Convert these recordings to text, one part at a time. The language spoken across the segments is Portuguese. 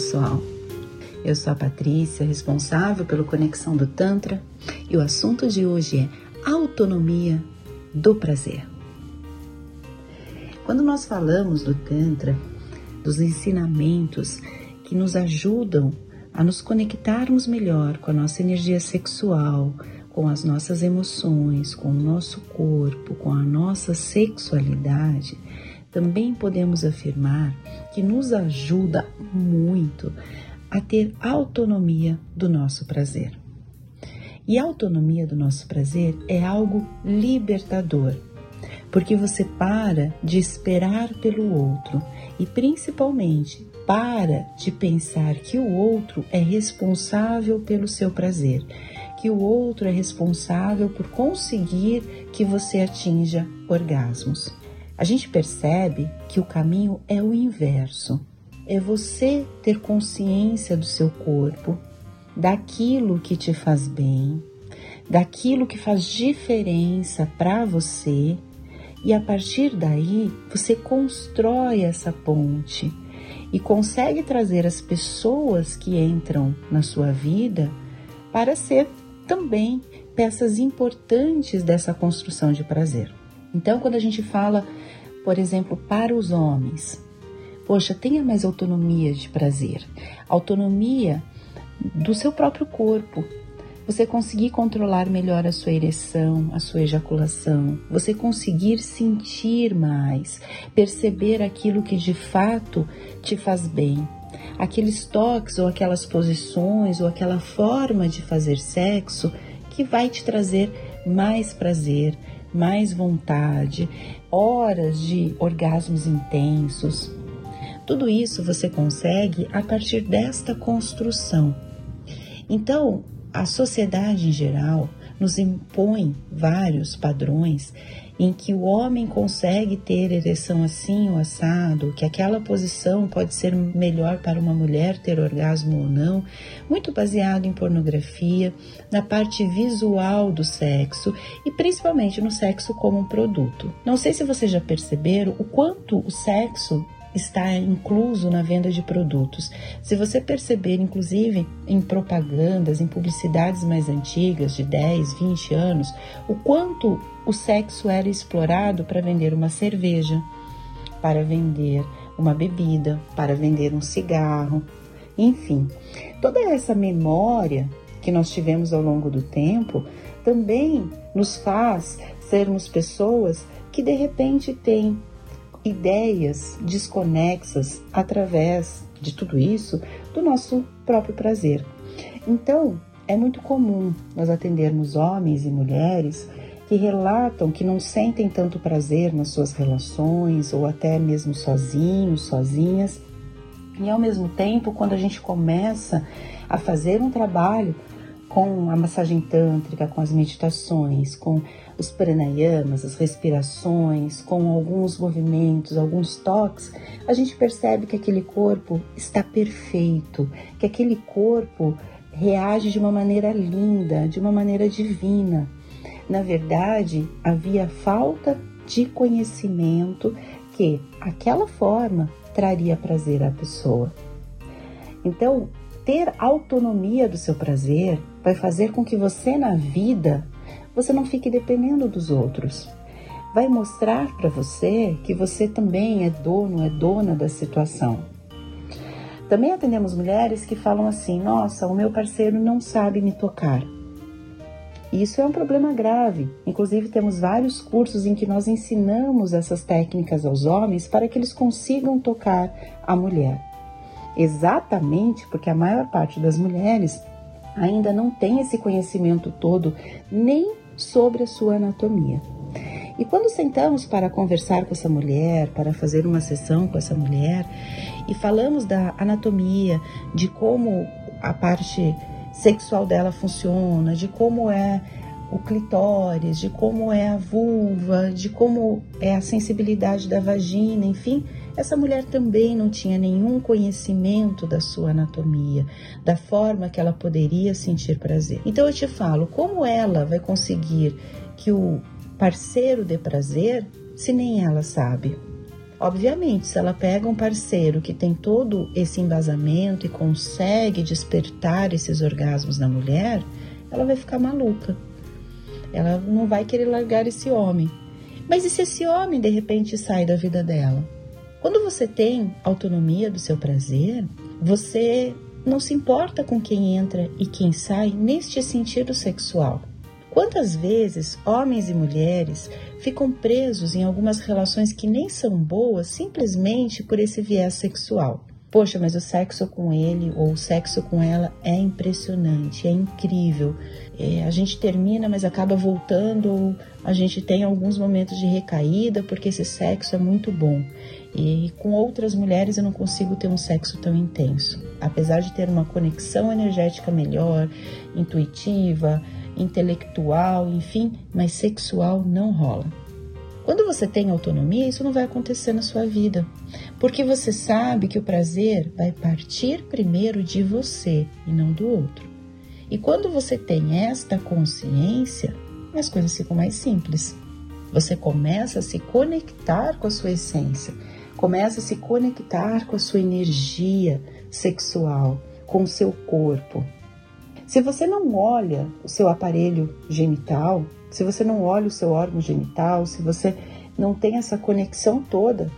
pessoal. Eu sou a Patrícia, responsável pelo Conexão do Tantra, e o assunto de hoje é autonomia do prazer. Quando nós falamos do Tantra, dos ensinamentos que nos ajudam a nos conectarmos melhor com a nossa energia sexual, com as nossas emoções, com o nosso corpo, com a nossa sexualidade, também podemos afirmar que nos ajuda muito a ter autonomia do nosso prazer. E a autonomia do nosso prazer é algo libertador, porque você para de esperar pelo outro e principalmente para de pensar que o outro é responsável pelo seu prazer, que o outro é responsável por conseguir que você atinja orgasmos. A gente percebe que o caminho é o inverso. É você ter consciência do seu corpo, daquilo que te faz bem, daquilo que faz diferença para você, e a partir daí você constrói essa ponte e consegue trazer as pessoas que entram na sua vida para ser também peças importantes dessa construção de prazer. Então, quando a gente fala, por exemplo, para os homens, poxa, tenha mais autonomia de prazer, autonomia do seu próprio corpo. Você conseguir controlar melhor a sua ereção, a sua ejaculação, você conseguir sentir mais, perceber aquilo que de fato te faz bem, aqueles toques ou aquelas posições ou aquela forma de fazer sexo que vai te trazer mais prazer, mais vontade, horas de orgasmos intensos. Tudo isso você consegue a partir desta construção. Então, a sociedade em geral nos impõe vários padrões em que o homem consegue ter ereção assim ou assado, que aquela posição pode ser melhor para uma mulher ter orgasmo ou não, muito baseado em pornografia, na parte visual do sexo e principalmente no sexo como um produto. Não sei se vocês já perceberam o quanto o sexo está incluso na venda de produtos. Se você perceber, inclusive em propagandas, em publicidades mais antigas, de 10, 20 anos, o quanto o sexo era explorado para vender uma cerveja, para vender uma bebida, para vender um cigarro, enfim. Toda essa memória que nós tivemos ao longo do tempo também nos faz sermos pessoas que de repente têm ideias desconexas através de tudo isso do nosso próprio prazer. Então, é muito comum nós atendermos homens e mulheres que relatam que não sentem tanto prazer nas suas relações ou até mesmo sozinhos, sozinhas. E ao mesmo tempo, quando a gente começa a fazer um trabalho com a massagem tântrica, com as meditações, com os pranayamas, as respirações, com alguns movimentos, alguns toques, a gente percebe que aquele corpo está perfeito, que aquele corpo reage de uma maneira linda, de uma maneira divina. Na verdade, havia falta de conhecimento que aquela forma traria prazer à pessoa. Então, ter autonomia do seu prazer vai fazer com que você na vida você não fique dependendo dos outros. Vai mostrar para você que você também é dono, é dona da situação. Também atendemos mulheres que falam assim: "Nossa, o meu parceiro não sabe me tocar". Isso é um problema grave. Inclusive, temos vários cursos em que nós ensinamos essas técnicas aos homens para que eles consigam tocar a mulher. Exatamente porque a maior parte das mulheres ainda não tem esse conhecimento todo nem sobre a sua anatomia. E quando sentamos para conversar com essa mulher, para fazer uma sessão com essa mulher, e falamos da anatomia, de como a parte sexual dela funciona, de como é o clitóris, de como é a vulva, de como é a sensibilidade da vagina, enfim, essa mulher também não tinha nenhum conhecimento da sua anatomia, da forma que ela poderia sentir prazer. Então eu te falo, como ela vai conseguir que o parceiro dê prazer se nem ela sabe? Obviamente, se ela pega um parceiro que tem todo esse embasamento e consegue despertar esses orgasmos na mulher, ela vai ficar maluca. Ela não vai querer largar esse homem. Mas e se esse homem de repente sai da vida dela? Quando você tem autonomia do seu prazer, você não se importa com quem entra e quem sai neste sentido sexual. Quantas vezes homens e mulheres ficam presos em algumas relações que nem são boas simplesmente por esse viés sexual? Poxa, mas o sexo com ele ou o sexo com ela é impressionante, é incrível. É, a gente termina, mas acaba voltando, ou a gente tem alguns momentos de recaída porque esse sexo é muito bom. E com outras mulheres eu não consigo ter um sexo tão intenso. Apesar de ter uma conexão energética melhor, intuitiva, intelectual, enfim, mas sexual não rola. Quando você tem autonomia, isso não vai acontecer na sua vida, porque você sabe que o prazer vai partir primeiro de você e não do outro. E quando você tem esta consciência, as coisas ficam mais simples. Você começa a se conectar com a sua essência, começa a se conectar com a sua energia sexual, com o seu corpo, se você não olha o seu aparelho genital, se você não olha o seu órgão genital, se você não tem essa conexão toda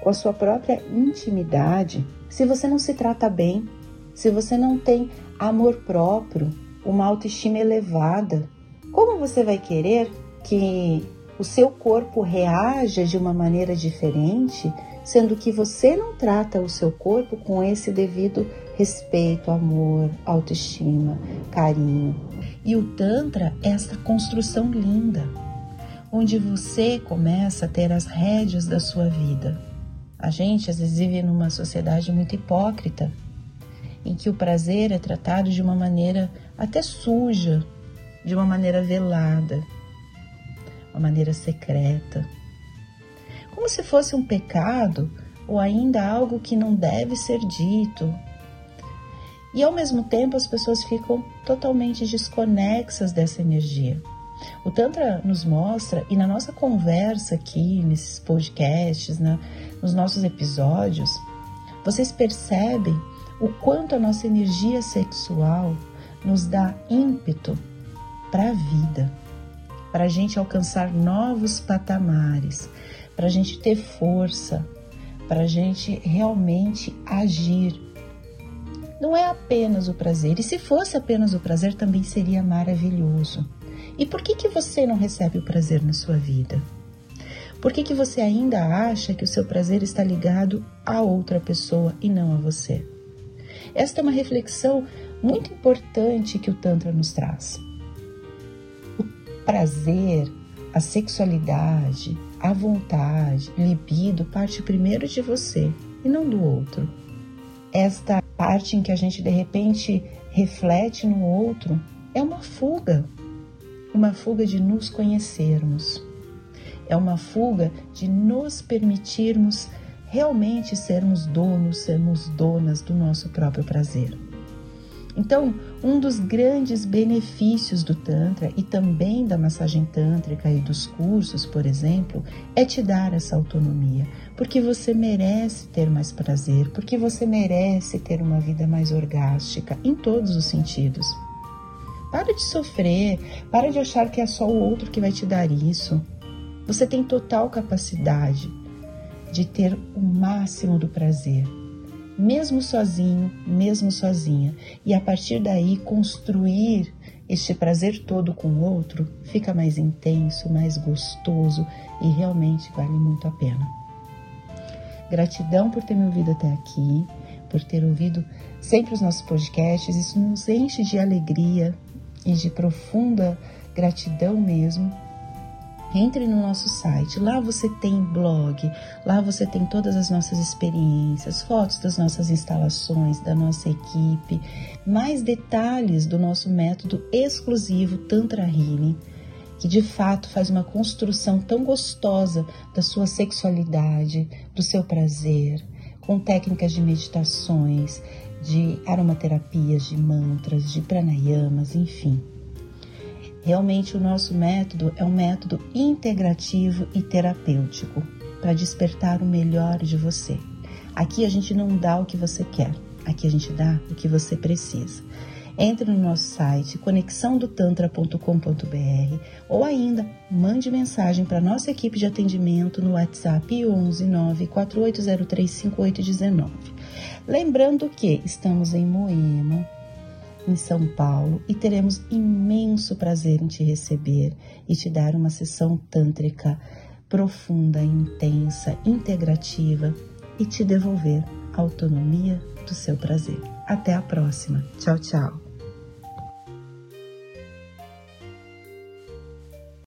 com a sua própria intimidade, se você não se trata bem, se você não tem amor próprio, uma autoestima elevada, como você vai querer que o seu corpo reaja de uma maneira diferente, sendo que você não trata o seu corpo com esse devido respeito, amor, autoestima, carinho. E o Tantra é essa construção linda, onde você começa a ter as rédeas da sua vida. A gente às vezes vive numa sociedade muito hipócrita, em que o prazer é tratado de uma maneira até suja, de uma maneira velada, uma maneira secreta, como se fosse um pecado ou ainda algo que não deve ser dito, e ao mesmo tempo as pessoas ficam totalmente desconexas dessa energia. O Tantra nos mostra, e na nossa conversa aqui, nesses podcasts, né, nos nossos episódios, vocês percebem o quanto a nossa energia sexual nos dá ímpeto para a vida, para a gente alcançar novos patamares, para a gente ter força, para a gente realmente agir não é apenas o prazer. E se fosse apenas o prazer, também seria maravilhoso. E por que, que você não recebe o prazer na sua vida? Por que, que você ainda acha que o seu prazer está ligado a outra pessoa e não a você? Esta é uma reflexão muito importante que o Tantra nos traz. O prazer, a sexualidade, a vontade, libido parte primeiro de você e não do outro. Esta parte em que a gente de repente reflete no outro, é uma fuga, uma fuga de nos conhecermos, é uma fuga de nos permitirmos realmente sermos donos, sermos donas do nosso próprio prazer. Então, um dos grandes benefícios do Tantra e também da massagem tântrica e dos cursos, por exemplo, é te dar essa autonomia, porque você merece ter mais prazer, porque você merece ter uma vida mais orgástica em todos os sentidos. Para de sofrer, para de achar que é só o outro que vai te dar isso. Você tem total capacidade de ter o máximo do prazer mesmo sozinho, mesmo sozinha, e a partir daí construir este prazer todo com o outro fica mais intenso, mais gostoso e realmente vale muito a pena. Gratidão por ter me ouvido até aqui, por ter ouvido sempre os nossos podcasts, isso nos enche de alegria e de profunda gratidão mesmo entre no nosso site, lá você tem blog, lá você tem todas as nossas experiências, fotos das nossas instalações, da nossa equipe, mais detalhes do nosso método exclusivo Tantra Healing, que de fato faz uma construção tão gostosa da sua sexualidade, do seu prazer, com técnicas de meditações, de aromaterapias, de mantras, de pranayamas, enfim. Realmente o nosso método é um método integrativo e terapêutico. para despertar o melhor de você. Aqui a gente não dá o que você quer, aqui a gente dá o que você precisa. Entre no nosso site conexãodotantra.com.br ou ainda mande mensagem para nossa equipe de atendimento no WhatsApp 11 94803 5819. Lembrando que estamos em Moema, em São Paulo e teremos imenso prazer em te receber e te dar uma sessão tântrica profunda, intensa, integrativa e te devolver a autonomia do seu prazer. Até a próxima. Tchau, tchau.